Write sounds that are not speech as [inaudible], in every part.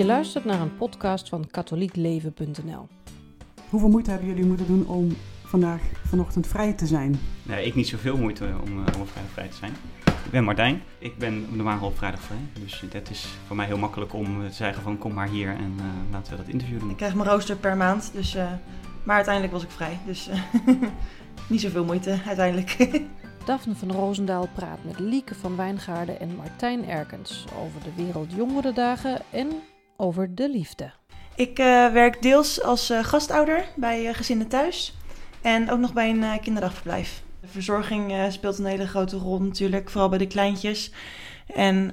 Je luistert naar een podcast van katholiekleven.nl. Hoeveel moeite hebben jullie moeten doen om vandaag, vanochtend vrij te zijn? Nee, ik niet zoveel moeite om, uh, om vrijdag vrij te zijn. Ik ben Martijn. Ik ben normaal op vrijdag vrij. Dus dat is voor mij heel makkelijk om te zeggen van kom maar hier en uh, laten we dat interview doen. Ik krijg mijn rooster per maand, dus, uh, maar uiteindelijk was ik vrij. Dus [laughs] niet zoveel moeite uiteindelijk. [laughs] Daphne van Roosendaal praat met Lieke van Wijngaarden en Martijn Erkens over de Wereldjongerendagen en over de liefde. Ik uh, werk deels als uh, gastouder bij uh, gezinnen thuis en ook nog bij een kinderdagverblijf. De verzorging speelt een hele grote rol natuurlijk, vooral bij de kleintjes. En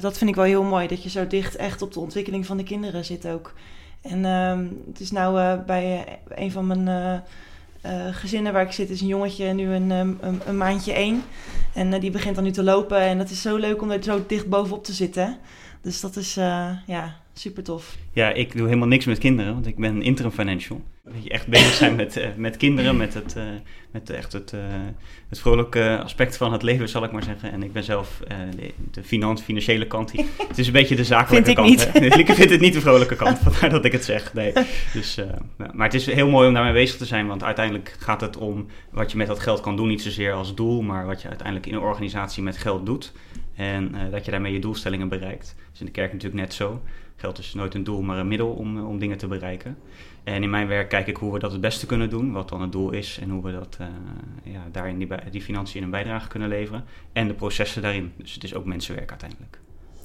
dat vind ik wel heel mooi, dat je zo dicht echt op de ontwikkeling van de kinderen zit ook. En ehm, het is nou bij een van mijn gezinnen waar ik zit, is een jongetje nu een, een, een maandje één. En die begint dan nu te lopen en dat is zo leuk om er zo dicht bovenop te zitten. Dus dat is ja, super tof. Ja, ik doe helemaal niks met kinderen, want ik ben interim financial. Dat je echt bezig zijn met, uh, met kinderen, met, het, uh, met echt het, uh, het vrolijke aspect van het leven, zal ik maar zeggen. En ik ben zelf de, de finance, financiële kant. Die, [laughs] het is een beetje de zakelijke kant. Ik, niet. [laughs] ik vind het niet de vrolijke kant, [laughs] vandaar dat ik het zeg. Nee. Dus, maar het is heel mooi om daarmee bezig te zijn, want uiteindelijk gaat het om wat je met dat geld kan doen. Niet zozeer als doel, maar wat je uiteindelijk in een organisatie met geld doet. En dat je daarmee je doelstellingen bereikt. Dat is in de kerk natuurlijk net zo. Geld is nooit een doel, maar een middel om, om dingen te bereiken. En in mijn werk kijk ik hoe we dat het beste kunnen doen, wat dan het doel is en hoe we dat, uh, ja, daarin die, die financiën een bijdrage kunnen leveren. En de processen daarin. Dus het is ook mensenwerk uiteindelijk.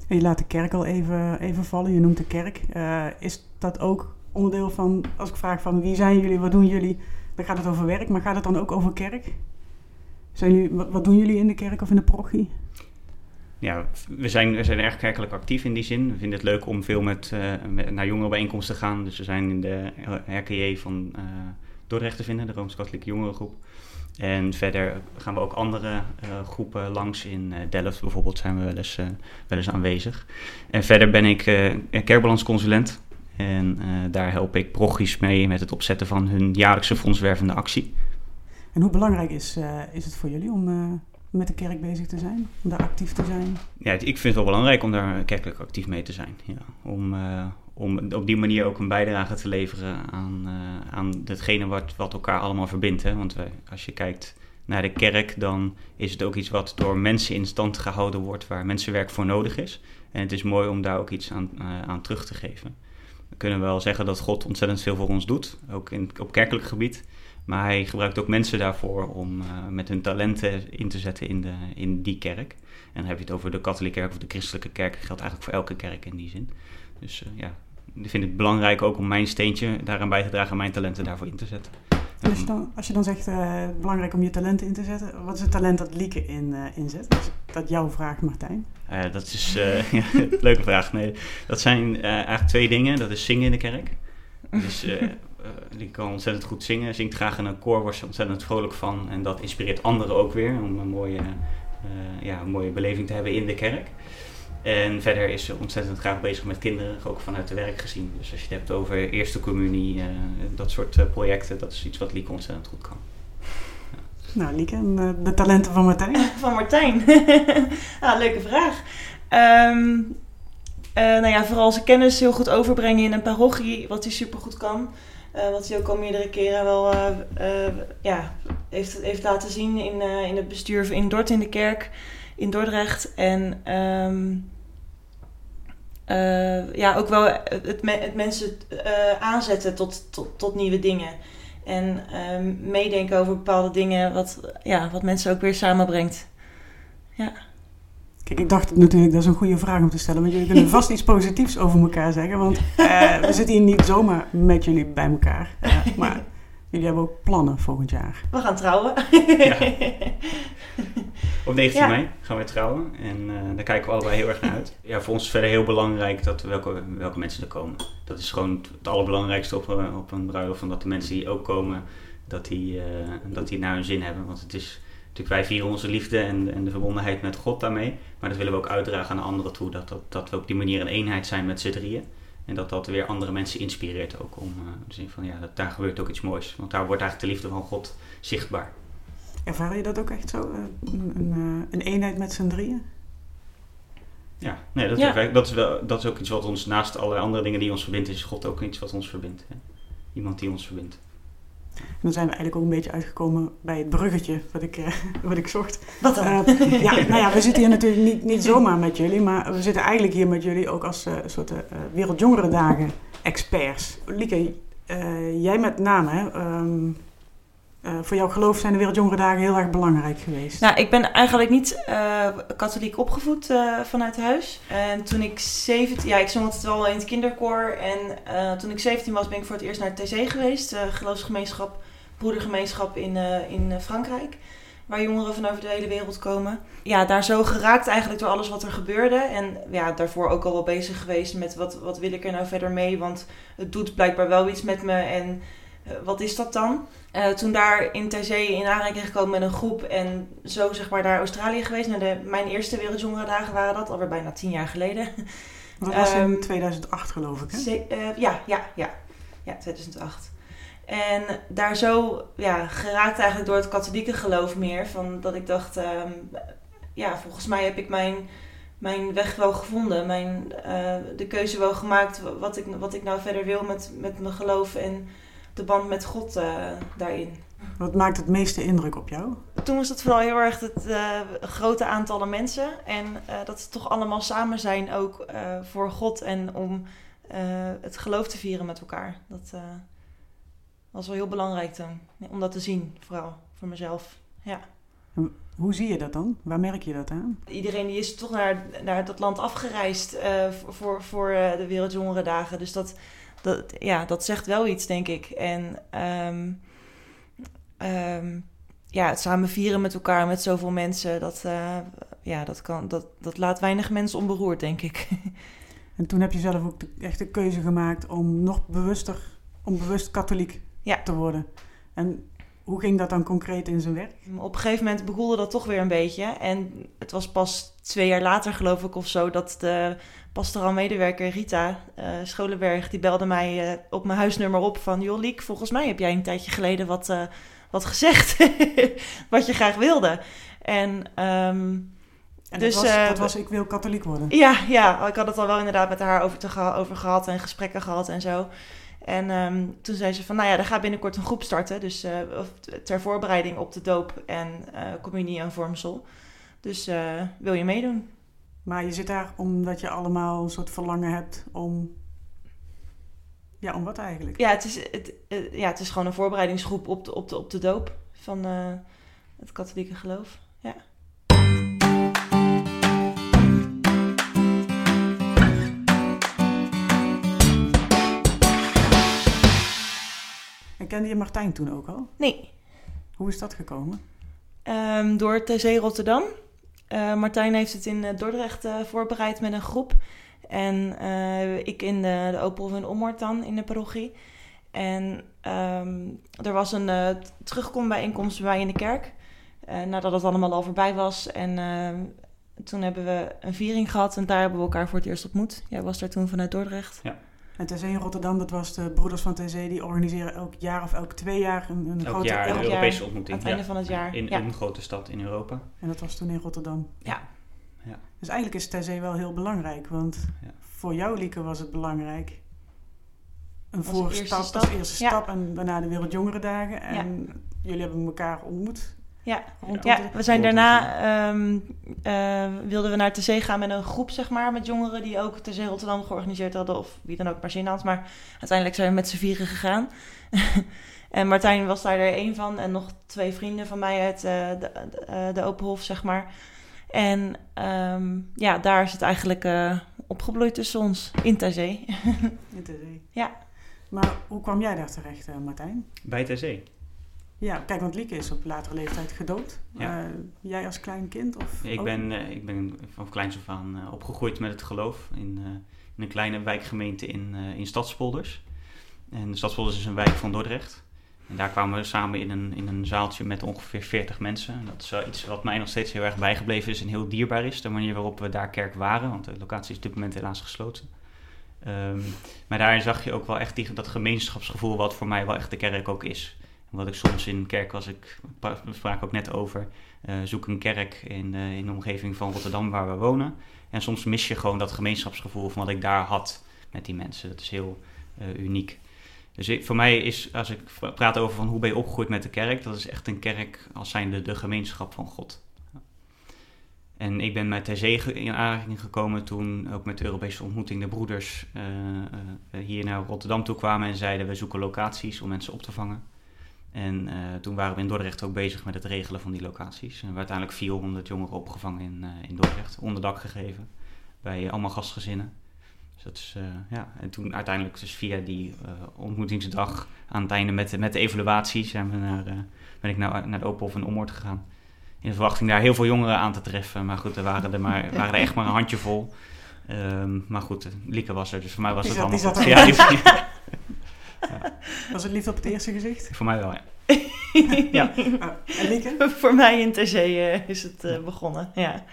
En je laat de kerk al even, even vallen, je noemt de kerk. Uh, is dat ook onderdeel van, als ik vraag van wie zijn jullie, wat doen jullie, dan gaat het over werk, maar gaat het dan ook over kerk? Zijn jullie, wat, wat doen jullie in de kerk of in de parochie? Ja, we zijn, we zijn erg kerkelijk actief in die zin. We vinden het leuk om veel met, met naar jongerenbijeenkomsten te gaan. Dus we zijn in de RKJ van uh, Dordrecht te vinden, de Rooms-Katholieke Jongerengroep. En verder gaan we ook andere uh, groepen langs. In Delft bijvoorbeeld zijn we wel eens, wel eens aanwezig. En verder ben ik kerkbalansconsulent. En daar help ik prochies mee met het opzetten van hun jaarlijkse fondswervende actie. En hoe belangrijk is, is het voor jullie om met de kerk bezig te zijn? Daar actief te zijn? Ja, ik vind het wel belangrijk om daar kerkelijk actief mee te zijn. Ja. Om, uh, om op die manier ook een bijdrage te leveren aan, uh, aan datgene wat, wat elkaar allemaal verbindt. Hè? Want wij, als je kijkt naar de kerk, dan is het ook iets wat door mensen in stand gehouden wordt, waar mensenwerk voor nodig is. En het is mooi om daar ook iets aan, aan terug te geven. We kunnen wel zeggen dat God ontzettend veel voor ons doet, ook in, op kerkelijk gebied. Maar hij gebruikt ook mensen daarvoor om uh, met hun talenten in te zetten in, de, in die kerk. En dan heb je het over de katholieke kerk of de christelijke kerk. Dat geldt eigenlijk voor elke kerk in die zin. Dus uh, ja, ik vind het belangrijk ook om mijn steentje daaraan bij te dragen en mijn talenten daarvoor in te zetten. En als je dan, als je dan zegt, uh, belangrijk om je talenten in te zetten, wat is het talent dat Lieke in, uh, inzet? Is dat jouw vraag, Martijn? Uh, dat is [laughs] leuke vraag. Nee, dat zijn eigenlijk twee dingen. Dat is zingen in de kerk. Dus die kan ontzettend goed zingen, zingt graag in een koor, wordt ze ontzettend vrolijk van. En dat inspireert anderen ook weer om een mooie, uh, ja, een mooie beleving te hebben in de kerk. En verder is ze ontzettend graag bezig met kinderen, ook vanuit de werk gezien. Dus als je het hebt over eerste communie, uh, dat soort projecten, dat is iets wat Lieke ontzettend goed kan. Ja. [laughs] Nou, Lieke, en de talenten van Martijn? [laughs] Van Martijn? [laughs] ah, leuke vraag. Um, nou ja, vooral zijn kennis heel goed overbrengen in een parochie, wat hij super goed kan. Uh, wat hij ook al meerdere keren wel uh, uh, ja, heeft, heeft laten zien in, in het bestuur in Dort in de kerk in Dordrecht. En um, ja, ook wel het, mensen aanzetten tot, tot, tot nieuwe dingen. En um, meedenken over bepaalde dingen wat, ja, wat mensen ook weer samenbrengt. Ja. Kijk, ik dacht natuurlijk, dat is een goede vraag om te stellen. Want jullie kunnen [laughs] vast iets positiefs over elkaar zeggen. Want uh, we zitten hier niet zomaar met jullie bij elkaar. Uh, [laughs] maar jullie hebben ook plannen volgend jaar. We gaan trouwen. [laughs] Ja. Op 19 ja. mei gaan we trouwen. En uh, daar kijken we allebei heel erg naar uit. Ja, voor ons is verder heel belangrijk dat welke, welke mensen er komen. Dat is gewoon het allerbelangrijkste op, op een bruiloft. Van dat de mensen die ook komen, dat die, dat die naar hun zin hebben. Want het is natuurlijk wij vieren onze liefde en, en, de verbondenheid met God daarmee. Maar dat willen we ook uitdragen aan anderen toe. Dat, dat, dat we op die manier een eenheid zijn met z'n drieën. En dat dat weer andere mensen inspireert ook om uh, te zien van ja, dat, daar gebeurt ook iets moois. Want daar wordt eigenlijk de liefde van God zichtbaar. Ervaar je dat ook echt zo? Een, een, een eenheid met z'n drieën? Ja, nee, dat, Ja. Is, dat, is wel, dat is ook iets wat ons, naast alle andere dingen die ons verbindt, is God ook iets wat ons verbindt. Hè? Iemand die ons verbindt. En dan zijn we eigenlijk ook een beetje uitgekomen bij het bruggetje wat ik, eh, [laughs] wat ik zocht. Wat dan? Eh, ja, nou ja, we zitten hier natuurlijk niet, niet zomaar met jullie, maar we zitten eigenlijk hier met jullie ook als eh soort eh Wereldjongerendagen experts. Lieke, jij met name, hè, eh, voor jouw geloof zijn de Wereldjongerendagen heel erg belangrijk geweest. Nou, ik ben eigenlijk niet eh, katholiek opgevoed eh, vanuit huis. En toen ik 17... Ja, ik zong altijd wel in het kinderkoor. En toen ik 17 was, ben ik voor het eerst naar het TC geweest. geloofsgemeenschap, broedergemeenschap in, in Frankrijk. Waar jongeren van over de hele wereld komen. Ja, daar zo geraakt eigenlijk door alles wat er gebeurde. En ja, daarvoor ook al wel bezig geweest met wat, wat wil ik er nou verder mee. Want het doet blijkbaar wel iets met me. En wat is dat dan? Eh, toen daar in TC in aanraking gekomen met een groep en zo zeg maar naar Australië geweest. Nou, de, mijn eerste Wereldjongerendagen waren dat, alweer bijna tien jaar geleden. [laughs] dat was in ehm, 2008 geloof ik, hè? Ze- eh, ja, ja, ja. Ja, 2008. En daar zo ja, geraakt eigenlijk door het katholieke geloof meer. Van dat ik dacht, ehm, ja, volgens mij heb ik mijn, mijn weg wel gevonden. Mijn, eh, de keuze wel gemaakt wat ik, wat ik nou verder wil met, met mijn geloof en de band met God eh, daarin. Wat maakt het meeste indruk op jou? Toen was het vooral heel erg het eh, grote aantallen mensen. En eh, dat ze toch allemaal samen zijn ook voor God en om het geloof te vieren met elkaar. Dat was wel heel belangrijk toen. Om dat te zien, vooral voor mezelf. Ja. Hoe zie je dat dan? Waar merk je dat aan? Iedereen die is toch naar, naar dat land afgereisd voor, voor, de Wereldjongerendagen. Dus dat, dat, ja, dat zegt wel iets, denk ik. En ehm, ehm, ja, het samen vieren met elkaar, met zoveel mensen, dat, eh, ja, dat, kan, dat, dat laat weinig mensen onberoerd, denk ik. [laughs] En toen heb je zelf ook de, echt de keuze gemaakt om nog bewuster, om bewust katholiek Ja. te worden. En hoe ging dat dan concreet in zijn werk? Op een gegeven moment begoelde dat toch weer een beetje. En het was pas twee jaar later, geloof ik, of zo, dat de pastoraal medewerker Rita eh, Scholenberg, die belde mij eh, op mijn huisnummer op van... Joh, Liek, volgens mij heb jij een tijdje geleden wat, eh, wat gezegd, [laughs] wat je graag wilde. En ehm, En Dus, dat, was, dat was ik wil katholiek worden. ja, ja, ik had het al wel inderdaad met haar over, te over gehad en gesprekken gehad en zo. En ehm, toen zei ze van, nou ja, er gaat binnenkort een groep starten. Dus eh, ter voorbereiding op de doop en eh, communie en vormsel. Dus eh, wil je meedoen? Maar je zit daar omdat je allemaal een soort verlangen hebt om... Ja, om wat eigenlijk? Ja, het is, het, ja, het is gewoon een voorbereidingsgroep op de, op de, op de doop van het katholieke geloof. Ja. En kende je Martijn toen ook al? Nee, Hoe is dat gekomen? Ehm, door TC Rotterdam. Eh, Martijn heeft het in eh, Dordrecht eh, voorbereid met een groep. En eh, ik in de, de Opel in Ommoord dan in de parochie. En ehm, er was een eh terugkombijeenkomst bij mij in de kerk. eh, nadat het allemaal al voorbij was. En ehm, toen hebben we een viering gehad. En daar hebben we elkaar voor het eerst ontmoet. Jij was daar toen vanuit Dordrecht. En TC in Rotterdam, dat was de Broeders van TC, die organiseren elk jaar of elk twee jaar een, een Elk grote... jaar elk een jaar Europese Aan ontmoeting. het einde ja. van het jaar. In ja. een grote stad in Europa. En dat was toen in Rotterdam. Ja. Ja. Dus eigenlijk is TC wel heel belangrijk, want Ja. voor jou, Lieke, was het belangrijk. Een voorstap, als stap. eerste Ja. stap en daarna de Wereldjongerendagen. En jullie hebben elkaar ontmoet. Ja. Ja, de- we zijn daarna ehm, eh, wilden we naar TC gaan met een groep, zeg maar, met jongeren die ook TC Rotterdam georganiseerd hadden, of wie dan ook maar zin had. Maar uiteindelijk zijn we met z'n vieren gegaan. [laughs] en Martijn was daar er één van en nog twee vrienden van mij uit eh, de, de, eh, de Openhof, zeg maar. En ehm, ja, daar is het eigenlijk eh, opgebloeid tussen ons, in TC. [laughs] in TC. Ja. Maar hoe kwam jij daar terecht, eh, Martijn? Bij TC. Ja, kijk, want Lieke is op latere leeftijd gedood. Ja. Eh, jij als klein kind? Of Ik ook? ben, eh, ik ben van kleins af aan eh, opgegroeid met het geloof in, in een kleine wijkgemeente in, in Stadspolders. En Stadspolders is een wijk van Dordrecht. En daar kwamen we samen in een, in een zaaltje met ongeveer 40 mensen. En dat is iets wat mij nog steeds heel erg bijgebleven is en heel dierbaar is. De manier waarop we daar kerk waren, want de locatie is op dit moment helaas gesloten. Ehm, maar daarin zag je ook wel echt die, dat gemeenschapsgevoel wat voor mij wel echt de kerk ook is. Omdat ik soms in kerk, als ik, we spraken ook net over, uh, zoek een kerk in, uh, in de omgeving van Rotterdam waar we wonen. En soms mis je gewoon dat gemeenschapsgevoel van wat ik daar had met die mensen. Dat is heel uh, uniek. Dus voor mij is, als ik praat over van hoe ben je opgegroeid met de kerk, dat is echt een kerk als zijnde de gemeenschap van God. En ik ben met zee in aanraking gekomen toen ook met de Europese ontmoeting de broeders hier naar Rotterdam toe kwamen en zeiden we zoeken locaties om mensen op te vangen. En uh, toen waren we in Dordrecht ook bezig met het regelen van die locaties. En we uiteindelijk 400 jongeren opgevangen in, in Dordrecht, onderdak gegeven bij allemaal gastgezinnen. Dus dat is, ja. En toen uiteindelijk dus via die ontmoetingsdag aan het einde met, met de evaluatie zijn we naar, ben ik naar, naar de Open of en Ommoord gegaan in de verwachting daar heel veel jongeren aan te treffen. Maar goed, er waren er, maar, [laughs] waren er echt maar een handjevol. Um, maar goed, Lieke was er, dus voor mij was die het zat, allemaal die goed. zat Ja, die- Ja. [laughs] Was het liefde op het eerste gezicht? voor mij wel, ja. [laughs] ja. Ah, en Lieke? [laughs] Voor mij in Ter Zee eh, is het eh, begonnen, ja.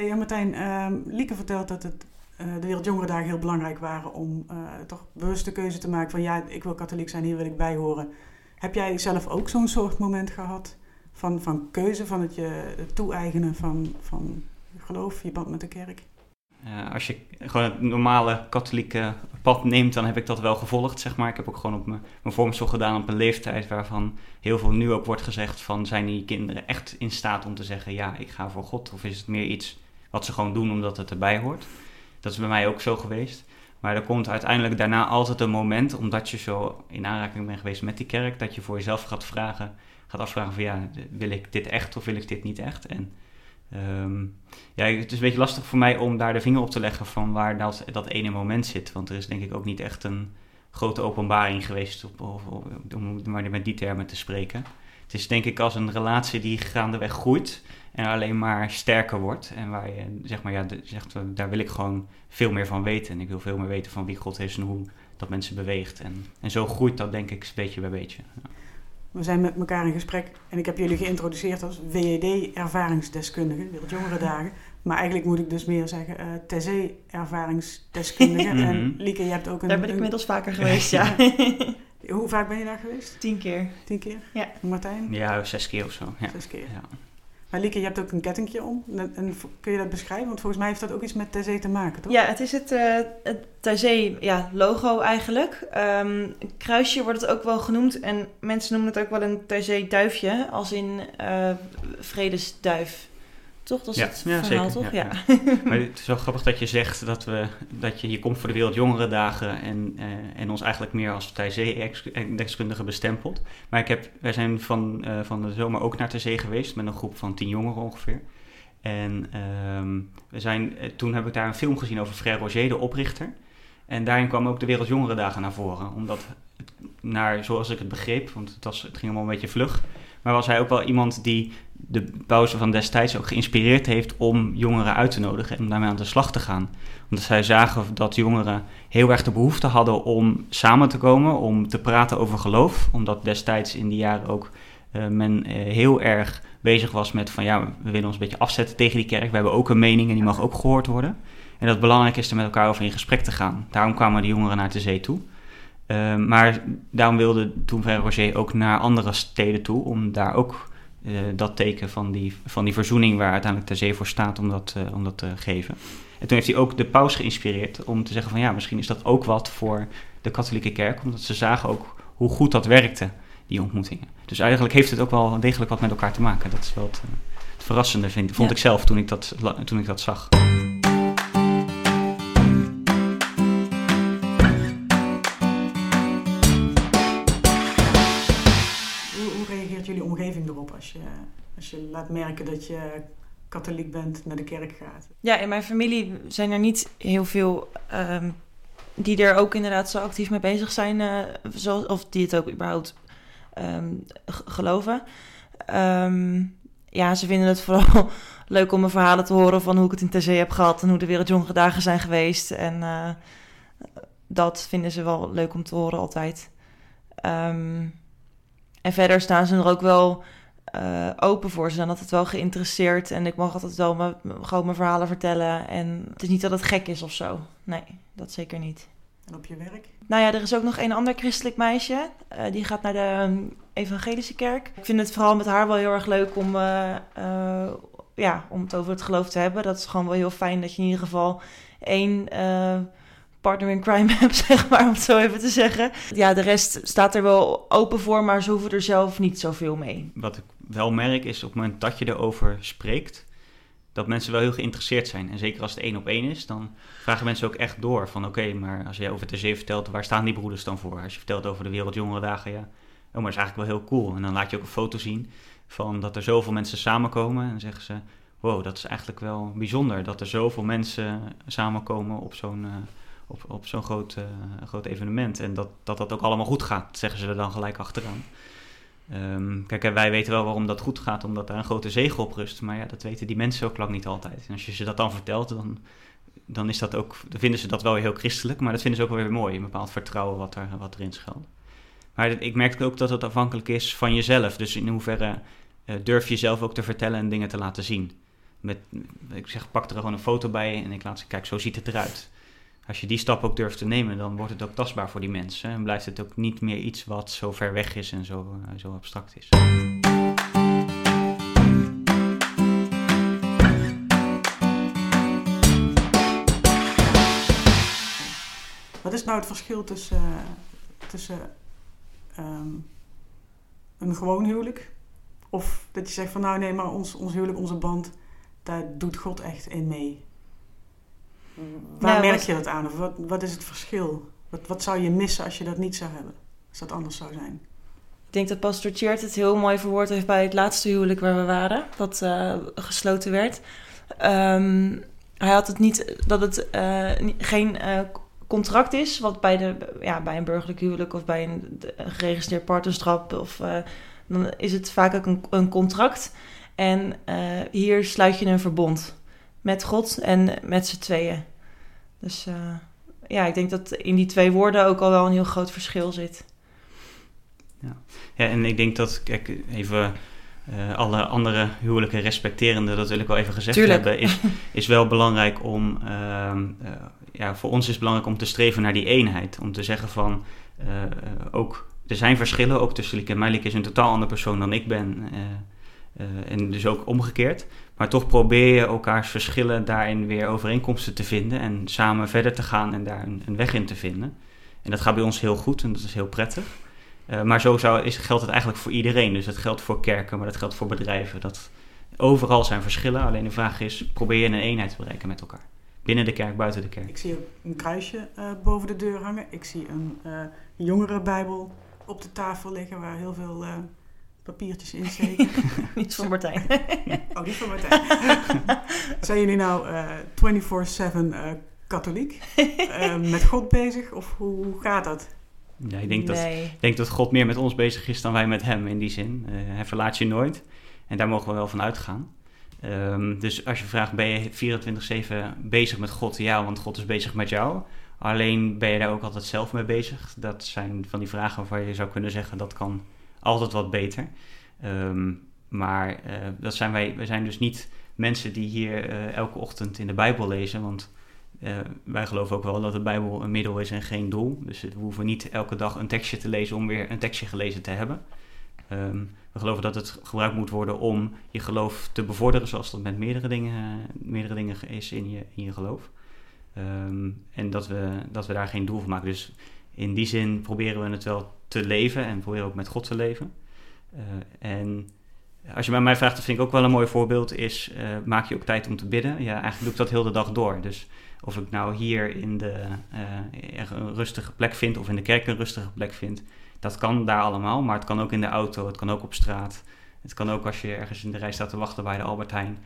Hey, ja, Martijn, ehm, Lieke vertelt dat het, eh, de Wereldjongerendagen heel belangrijk waren om eh, toch bewuste keuze te maken van ja, ik wil katholiek zijn, hier wil ik bij horen. Heb jij zelf ook zo'n soort moment gehad van, van keuze, van het je toe-eigenen van, van geloof, je band met de kerk? Eh, als je gewoon het normale katholieke pad neemt, dan heb ik dat wel gevolgd, zeg maar. Ik heb ook gewoon op mijn, mijn vormsel gedaan op een leeftijd waarvan heel veel nu ook wordt gezegd van... zijn die kinderen echt in staat om te zeggen, ja, ik ga voor God? Of is het meer iets wat ze gewoon doen omdat het erbij hoort? Dat is bij mij ook zo geweest. Maar er komt uiteindelijk daarna altijd een moment, omdat je zo in aanraking bent geweest met die kerk... dat je voor jezelf gaat vragen, gaat afvragen van ja, wil ik dit echt of wil ik dit niet echt? En ehm, ja, het is een beetje lastig voor mij om daar de vinger op te leggen van waar dat, dat ene moment zit. Want er is denk ik ook niet echt een grote openbaring geweest op, om maar met die termen te spreken. Het is denk ik als een relatie die gaandeweg groeit en alleen maar sterker wordt. En waar je zeg maar, ja, zegt, daar wil ik gewoon veel meer van weten. En ik wil veel meer weten van wie God is en hoe dat mensen beweegt. En, en zo groeit dat denk ik beetje bij beetje. We zijn met elkaar in gesprek en ik heb jullie geïntroduceerd als WED-ervaringsdeskundige, Wereldjongerendagen. Maar eigenlijk moet ik dus meer zeggen uh, TC-ervaringsdeskundige. [laughs] Mhm. en Lieke, je hebt ook een... Daar ben ik een- inmiddels vaker [laughs] geweest, ja. Hoe vaak ben je daar geweest? Tien keer. Tien keer? Ja. Martijn? Ja, zes keer of zo. Ja. Zes keer. Ja. Maar Lieke, je hebt ook een kettingje om. Kun je dat beschrijven? Want volgens mij heeft dat ook iets met TC te maken, toch? Ja, het is het, eh het Tazee ja, logo eigenlijk. Ehm, kruisje wordt het ook wel genoemd. En mensen noemen het ook wel een Tazee duifje. Als in eh, vredesduif. Toch? Dat is Ja, het ja, verhaal, zeker. toch? Ja, Ja. [laughs] Maar het is wel grappig dat je zegt dat, we, dat je hier komt voor de Wereldjongerendagen en, eh, en ons eigenlijk meer als Taizee-deskundige bestempelt. Maar ik heb, wij zijn van, eh, van de zomer ook naar Taizee geweest met een groep van tien jongeren ongeveer. En ehm, we zijn, eh, toen heb ik daar een film gezien over Frère Roger, de oprichter. En daarin kwamen ook de Wereldjongerendagen naar voren. Omdat, naar, zoals ik het begreep, want het, was, het ging allemaal een beetje vlug. Maar was hij ook wel iemand die de pauze van destijds ook geïnspireerd heeft om jongeren uit te nodigen en om daarmee aan de slag te gaan. Omdat zij zagen dat jongeren heel erg de behoefte hadden om samen te komen, om te praten over geloof. Omdat destijds in die jaren ook eh, men eh, heel erg bezig was met van ja, we willen ons een beetje afzetten tegen die kerk. We hebben ook een mening en die mag ook gehoord worden. En dat het belangrijk is er met elkaar over in gesprek te gaan. Daarom kwamen de jongeren naar de zee toe. Uh, maar daarom wilde toen Frère Roger ook naar andere steden toe om daar ook uh, dat teken van die, van die verzoening waar uiteindelijk de zee voor staat om dat, uh, om dat te geven. En toen heeft hij ook de paus geïnspireerd om te zeggen van ja, misschien is dat ook wat voor de katholieke kerk, omdat ze zagen ook hoe goed dat werkte, die ontmoetingen. Dus eigenlijk heeft het ook wel degelijk wat met elkaar te maken. Dat is wel het, het verrassende, vind, vond Ja. ik zelf toen ik dat, toen ik dat zag. Je laat merken dat je katholiek bent, naar de kerk gaat? Ja, in mijn familie zijn er niet heel veel ehm, die er ook inderdaad zo actief mee bezig zijn, eh, zoals, of die het ook überhaupt ehm, geloven. Ehm, ja, ze vinden het vooral [laughs] leuk om mijn verhalen te horen van hoe ik het in Terzee heb gehad en hoe de Wereldjongerendagen zijn geweest. En eh, dat vinden ze wel leuk om te horen altijd. En verder staan ze er ook wel eh, open voor. Ze zijn altijd wel geïnteresseerd en ik mag altijd wel me, gewoon mijn verhalen vertellen. En het is niet dat het gek is of zo. Nee, dat zeker niet. En op je werk? Nou ja, er is ook nog een ander christelijk meisje. Uh, die gaat naar de ehm, evangelische kerk. Ik vind het vooral met haar wel heel erg leuk om, uh, uh, ja, om het over het geloof te hebben. Dat is gewoon wel heel fijn dat je in ieder geval één partner in crime [laughs] hebt, zeg maar, om het zo even te zeggen. Ja, de rest staat er wel open voor, maar ze hoeven er zelf niet zoveel mee. Wat ik wel merk is op het moment dat je erover spreekt, dat mensen wel heel geïnteresseerd zijn. En zeker als het één op één is, dan vragen mensen ook echt door van oké, maar als je over het zee vertelt, waar staan die broeders dan voor? Als je vertelt over de Wereldjongerendagen, ja, oh, maar is eigenlijk wel heel cool. En dan laat je ook een foto zien van dat er zoveel mensen samenkomen en dan zeggen ze, wow, dat is eigenlijk wel bijzonder dat er zoveel mensen samenkomen op zo'n... Uh, op, op zo'n groot, uh, groot evenement. En dat, dat dat ook allemaal goed gaat, zeggen ze er dan gelijk achteraan. Um, kijk, wij weten wel waarom dat goed gaat, omdat daar een grote zegel op rust. Maar ja, dat weten die mensen ook lang niet altijd. En als je ze dat dan vertelt, dan, dan, is dat ook, dan vinden ze dat wel heel christelijk. Maar dat vinden ze ook wel weer mooi, een bepaald vertrouwen wat, er, wat erin schuilt. Maar ik merk ook dat het afhankelijk is van jezelf. Dus in hoeverre uh, durf je zelf ook te vertellen en dingen te laten zien. Met, ik zeg, pak er gewoon een foto bij en ik laat ze, kijk, zo ziet het eruit als je die stap ook durft te nemen, dan wordt het ook tastbaar voor die mensen. En blijft het ook niet meer iets wat zo ver weg is en zo, uh, zo abstract is. Wat is nou het verschil tussen, uh, tussen um, een gewoon huwelijk? Of dat je zegt van nou nee, maar ons, ons huwelijk, onze band, daar doet God echt in mee. Waar nou, merk je dat aan? Of wat, wat is het verschil? Wat, wat zou je missen als je dat niet zou hebben? Als dat anders zou zijn? Ik denk dat Pastor Tjeerd het heel mooi verwoord heeft bij het laatste huwelijk waar we waren, dat uh, gesloten werd. Um, hij had het niet dat het uh, geen uh, contract is, wat bij, de, ja, bij een burgerlijk huwelijk of bij een, een geregistreerd partnerschap, of, dan is het vaak ook een, een contract. En hier sluit je een verbond met God en met z'n tweeën. Dus uh, ja, ik denk dat in die twee woorden ook al wel een heel groot verschil zit. Ja, ja en ik denk dat, kijk, even uh, alle andere huwelijken respecterende, dat wil ik wel even gezegd Tuurlijk. hebben, is, [laughs] is wel belangrijk om, uh, ja, voor ons is het belangrijk om te streven naar die eenheid. Om te zeggen van, ook, er zijn verschillen, ook tussen Liek en mij. Is een totaal andere persoon dan ik ben. En dus ook omgekeerd. Maar toch probeer je elkaars verschillen daarin weer overeenkomsten te vinden en samen verder te gaan en daar een, een weg in te vinden. En dat gaat bij ons heel goed en dat is heel prettig. Uh, maar zo zou, is, geldt het eigenlijk voor iedereen. Dus dat geldt voor kerken, maar dat geldt voor bedrijven. Dat, overal zijn verschillen. Alleen de vraag is, probeer je een eenheid te bereiken met elkaar? Binnen de kerk, buiten de kerk. Ik zie een kruisje uh, boven de deur hangen. Ik zie een uh, jongerenbijbel op de tafel liggen waar heel veel papiertjes [laughs] insteken. niet voor Martijn. [laughs] oh, niet voor Martijn. [laughs] Zijn jullie nou uh, 24-7 uh, katholiek? Uh, met God bezig? Of hoe, hoe gaat dat? Ja, ik denk, nee. dat, ik denk dat God meer met ons bezig is dan wij met hem in die zin. Uh, hij verlaat je nooit. En daar mogen we wel van uitgaan. Um, dus als je vraagt, ben je 24-7 bezig met God? Ja, want God is bezig met jou. Alleen ben je daar ook altijd zelf mee bezig? Dat zijn van die vragen waarvan je zou kunnen zeggen dat kan altijd wat beter. Um, maar uh, dat zijn wij, wij zijn dus niet mensen die hier uh, elke ochtend in de Bijbel lezen. Want uh, wij geloven ook wel dat de Bijbel een middel is en geen doel. Dus we hoeven niet elke dag een tekstje te lezen om weer een tekstje gelezen te hebben. Um, we geloven dat het gebruikt moet worden om je geloof te bevorderen, zoals dat met meerdere dingen, meerdere dingen is in je, in je geloof. Um, en dat we, dat we daar geen doel van maken. Dus in die zin proberen we het wel te leven en proberen ook met God te leven. Uh, en als je bij mij vraagt, dat vind ik ook wel een mooi voorbeeld, is uh, maak je ook tijd om te bidden. Ja, eigenlijk doe ik dat heel de dag door. Dus of ik nou hier in de, uh, een rustige plek vind of in de kerk een rustige plek vind, dat kan daar allemaal. Maar het kan ook in de auto, het kan ook op straat. Het kan ook als je ergens in de rij staat te wachten bij de Albert Heijn.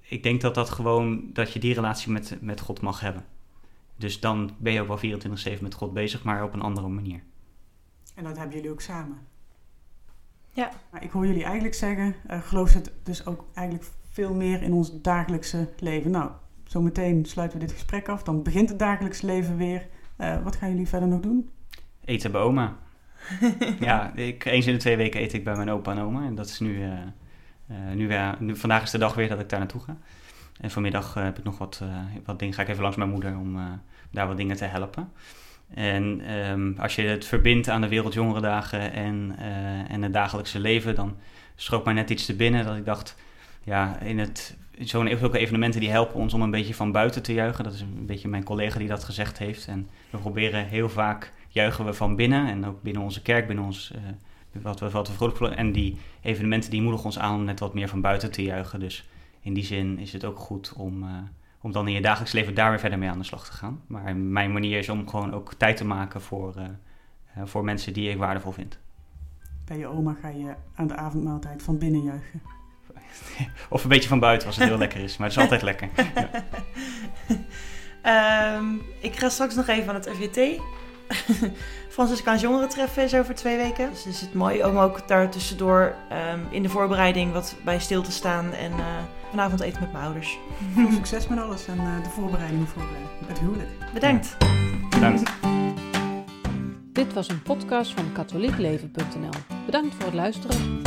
ik denk dat dat gewoon, dat je die relatie met, met God mag hebben. Dus dan ben je ook wel 24-7 met God bezig, maar op een andere manier. En dat hebben jullie ook samen. Ja. Maar ik hoor jullie eigenlijk zeggen, uh, geloof het dus ook eigenlijk veel meer in ons dagelijkse leven. Nou, zometeen sluiten we dit gesprek af, dan begint het dagelijks leven weer. Uh, wat gaan jullie verder nog doen? Eten bij oma. [laughs] ja, ik, eens in de twee weken eet ik bij mijn opa en oma. En dat is nu, uh, nu, weer, nu, vandaag is de dag weer dat ik daar naartoe ga. En vanmiddag heb ik nog wat, wat dingen. Ga ik even langs mijn moeder om daar wat dingen te helpen. En ehm, als je het verbindt aan de Wereldjongerendagen en, uh, en het dagelijkse leven, dan schoot mij net iets te binnen dat ik dacht, ja, in het, zo'n zulke evenementen die helpen ons om een beetje van buiten te juichen. Dat is een beetje mijn collega die dat gezegd heeft. En we proberen heel vaak juichen we van binnen en ook binnen onze kerk, binnen ons, uh, wat we, wat we vrolijk En die evenementen die moedigen ons aan om net wat meer van buiten te juichen. Dus in die zin is het ook goed om, uh, om dan in je dagelijks leven daar weer verder mee aan de slag te gaan. Maar mijn manier is om gewoon ook tijd te maken voor, uh, voor mensen die ik waardevol vind. Bij je oma ga je aan de avondmaaltijd van binnen juichen. [laughs] Of een beetje van buiten als het heel lekker is, maar het is altijd lekker. [laughs] Ja. Um, ik ga straks nog even aan het FJT. [laughs] Franciscaans jongerentreffen is over twee weken. Dus is het mooi om ook daar tussendoor um, in de voorbereiding wat bij stil te staan en uh, vanavond eten met mijn ouders. Veel succes met alles en uh, de voorbereiding voor uh, het huwelijk. Bedankt. Ja. Bedankt. Dit was een podcast van katholiekleven.nl. Bedankt voor het luisteren.